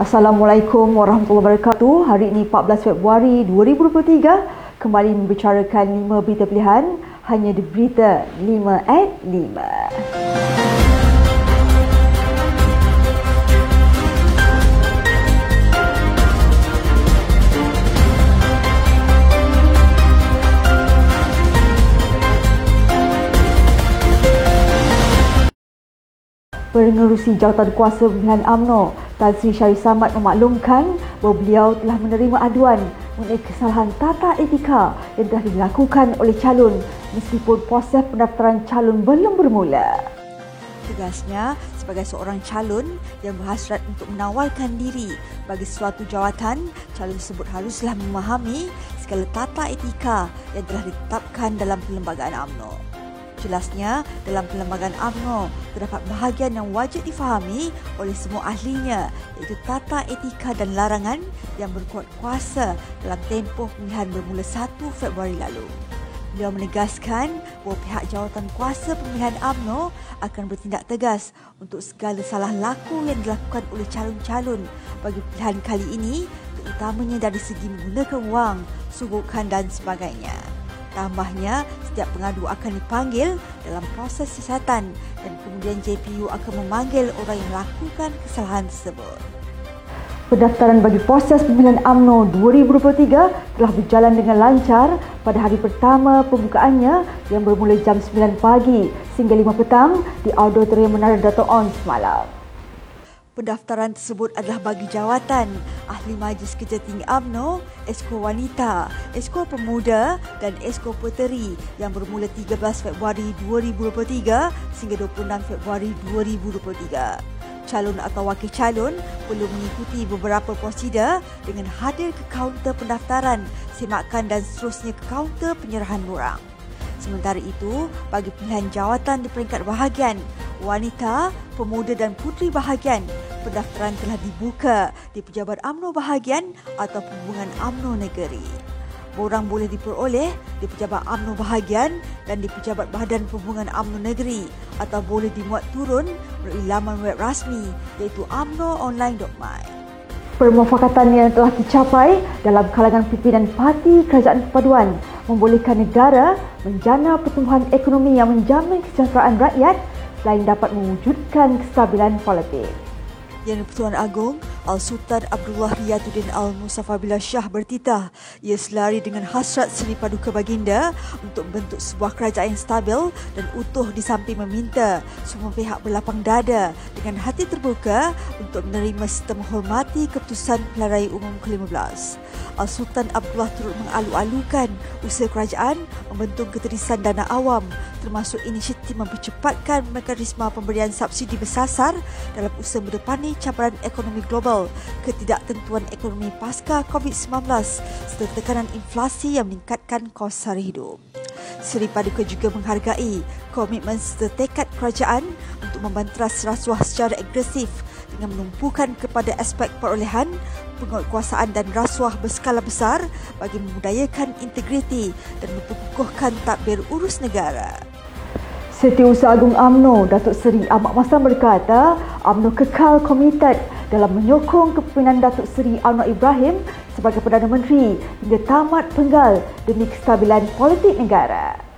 Assalamualaikum warahmatullahi wabarakatuh. Hari ini 14 Februari 2023 kembali membicarakan 5 berita pilihan hanya di Berita 5 at 5. Pengerusi Jawatan Kuasa Pemilihan AMNO, Tan Sri Syarif Samad memaklumkan bahawa beliau telah menerima aduan mengenai kesalahan tata etika yang telah dilakukan oleh calon meskipun proses pendaftaran calon belum bermula. Tegasnya, sebagai seorang calon yang berhasrat untuk menawarkan diri bagi suatu jawatan, calon tersebut haruslah memahami segala tata etika yang telah ditetapkan dalam perlembagaan AMNO. Jelasnya, dalam perlembagaan UMNO, terdapat bahagian yang wajib difahami oleh semua ahlinya iaitu tata etika dan larangan yang berkuat kuasa dalam tempoh pemilihan bermula 1 Februari lalu. Beliau menegaskan bahawa pihak jawatan kuasa pemilihan UMNO akan bertindak tegas untuk segala salah laku yang dilakukan oleh calon-calon bagi pilihan kali ini terutamanya dari segi menggunakan wang, subukan dan sebagainya. Tambahnya, setiap pengadu akan dipanggil dalam proses siasatan dan kemudian JPU akan memanggil orang yang melakukan kesalahan tersebut. Pendaftaran bagi proses pemilihan AMNO 2023 telah berjalan dengan lancar pada hari pertama pembukaannya yang bermula jam 9 pagi sehingga 5 petang di Auditorium Menara Dato' On semalam. Pendaftaran tersebut adalah bagi jawatan Ahli Majlis Kerja Tinggi AMNO, Esko Wanita, Esko Pemuda dan Esko Puteri yang bermula 13 Februari 2023 sehingga 26 Februari 2023. Calon atau wakil calon perlu mengikuti beberapa prosedur dengan hadir ke kaunter pendaftaran, semakan dan seterusnya ke kaunter penyerahan borang. Sementara itu, bagi pilihan jawatan di peringkat bahagian, wanita, pemuda dan puteri bahagian pendaftaran telah dibuka di Pejabat AMNO Bahagian atau Perhubungan AMNO Negeri. Borang boleh diperoleh di Pejabat AMNO Bahagian dan di Pejabat Badan Perhubungan AMNO Negeri atau boleh dimuat turun melalui laman web rasmi iaitu amnoonline.my. Permufakatan yang telah dicapai dalam kalangan pimpinan parti kerajaan perpaduan membolehkan negara menjana pertumbuhan ekonomi yang menjamin kesejahteraan rakyat selain dapat mewujudkan kestabilan politik. Yang Pertuan Agong Al-Sultan Abdullah Riyatuddin Al-Musafa Bila Shah bertitah ia selari dengan hasrat Seri Paduka Baginda untuk membentuk sebuah kerajaan yang stabil dan utuh di samping meminta semua pihak berlapang dada dengan hati terbuka untuk menerima serta menghormati keputusan Pelarai Umum ke-15. Al-Sultan Abdullah turut mengalu-alukan usaha kerajaan membentuk keterisan dana awam termasuk inisiatif mempercepatkan mekanisme pemberian subsidi bersasar dalam usaha mendepani cabaran ekonomi global, ketidaktentuan ekonomi pasca COVID-19 serta tekanan inflasi yang meningkatkan kos sara hidup. Seri Paduka juga menghargai komitmen serta tekad kerajaan untuk membanteras rasuah secara agresif dengan menumpukan kepada aspek perolehan, penguatkuasaan dan rasuah berskala besar bagi memudayakan integriti dan memperkukuhkan takbir urus negara. Setiausaha Agung AMNO, Datuk Seri Ahmad Masam berkata, AMNO kekal komited dalam menyokong kepimpinan Datuk Seri Anwar Ibrahim sebagai Perdana Menteri hingga tamat penggal demi kestabilan politik negara.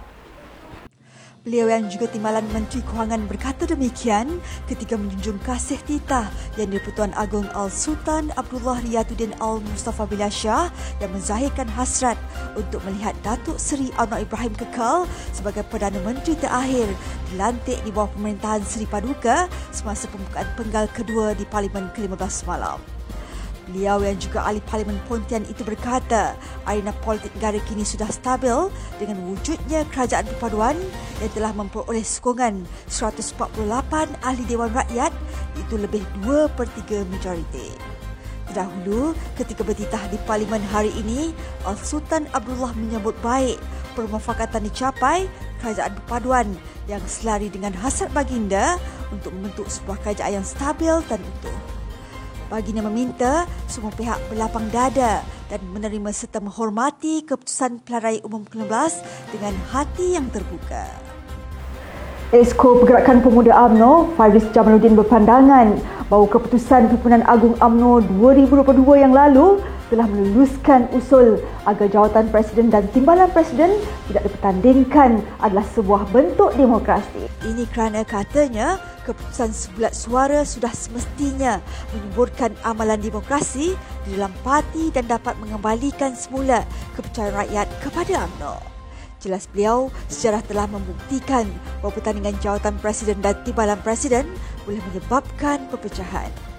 Beliau yang juga timbalan Menteri Kewangan berkata demikian ketika menjunjung kasih titah yang di-Pertuan Agong Al-Sultan Abdullah Riyatuddin Al-Mustafa Billah Shah yang menzahirkan hasrat untuk melihat Datuk Seri Anwar Ibrahim kekal sebagai Perdana Menteri terakhir dilantik di bawah pemerintahan Seri Paduka semasa pembukaan penggal kedua di Parlimen ke-15 malam. Beliau yang juga ahli Parlimen Pontian itu berkata, arena politik negara kini sudah stabil dengan wujudnya kerajaan perpaduan yang telah memperoleh sokongan 148 ahli Dewan Rakyat itu lebih 2 per 3 majoriti. Terdahulu, ketika bertitah di Parlimen hari ini, Al-Sultan Abdullah menyambut baik permufakatan dicapai kerajaan perpaduan yang selari dengan hasrat baginda untuk membentuk sebuah kerajaan yang stabil dan utuh. Baginda meminta semua pihak berlapang dada dan menerima serta menghormati keputusan pelarai umum ke-15 dengan hati yang terbuka. Esko Pergerakan Pemuda AMNO, Faris Jamaluddin berpandangan bahawa keputusan Pimpinan Agung AMNO 2022 yang lalu telah meluluskan usul agar jawatan Presiden dan Timbalan Presiden tidak dipertandingkan adalah sebuah bentuk demokrasi. Ini kerana katanya keputusan sebulat suara sudah semestinya menyuburkan amalan demokrasi di dalam parti dan dapat mengembalikan semula kepercayaan rakyat kepada UMNO. Jelas beliau, sejarah telah membuktikan bahawa pertandingan jawatan Presiden dan Timbalan Presiden boleh menyebabkan perpecahan.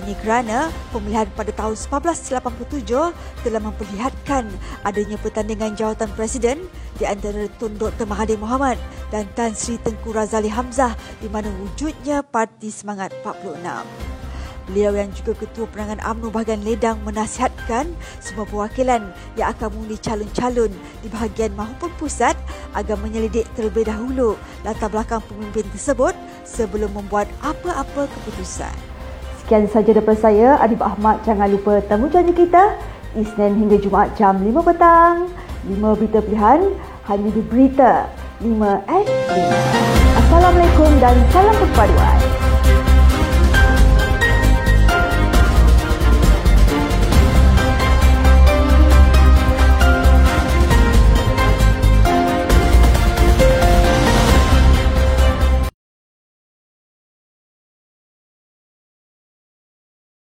Ini kerana pemilihan pada tahun 1987 telah memperlihatkan adanya pertandingan jawatan Presiden di antara Tun Dr. Mahathir Mohamad dan Tan Sri Tengku Razali Hamzah di mana wujudnya Parti Semangat 46. Beliau yang juga Ketua Perangan UMNO bahagian Ledang menasihatkan semua perwakilan yang akan mengundi calon-calon di bahagian maupun pusat agar menyelidik terlebih dahulu latar belakang pemimpin tersebut sebelum membuat apa-apa keputusan. Sekian saja daripada saya, Adib Ahmad. Jangan lupa temu janji kita Isnin hingga Jumaat jam 5 petang. 5 berita pilihan hanya di Berita 5 at 5. Assalamualaikum dan salam perpaduan.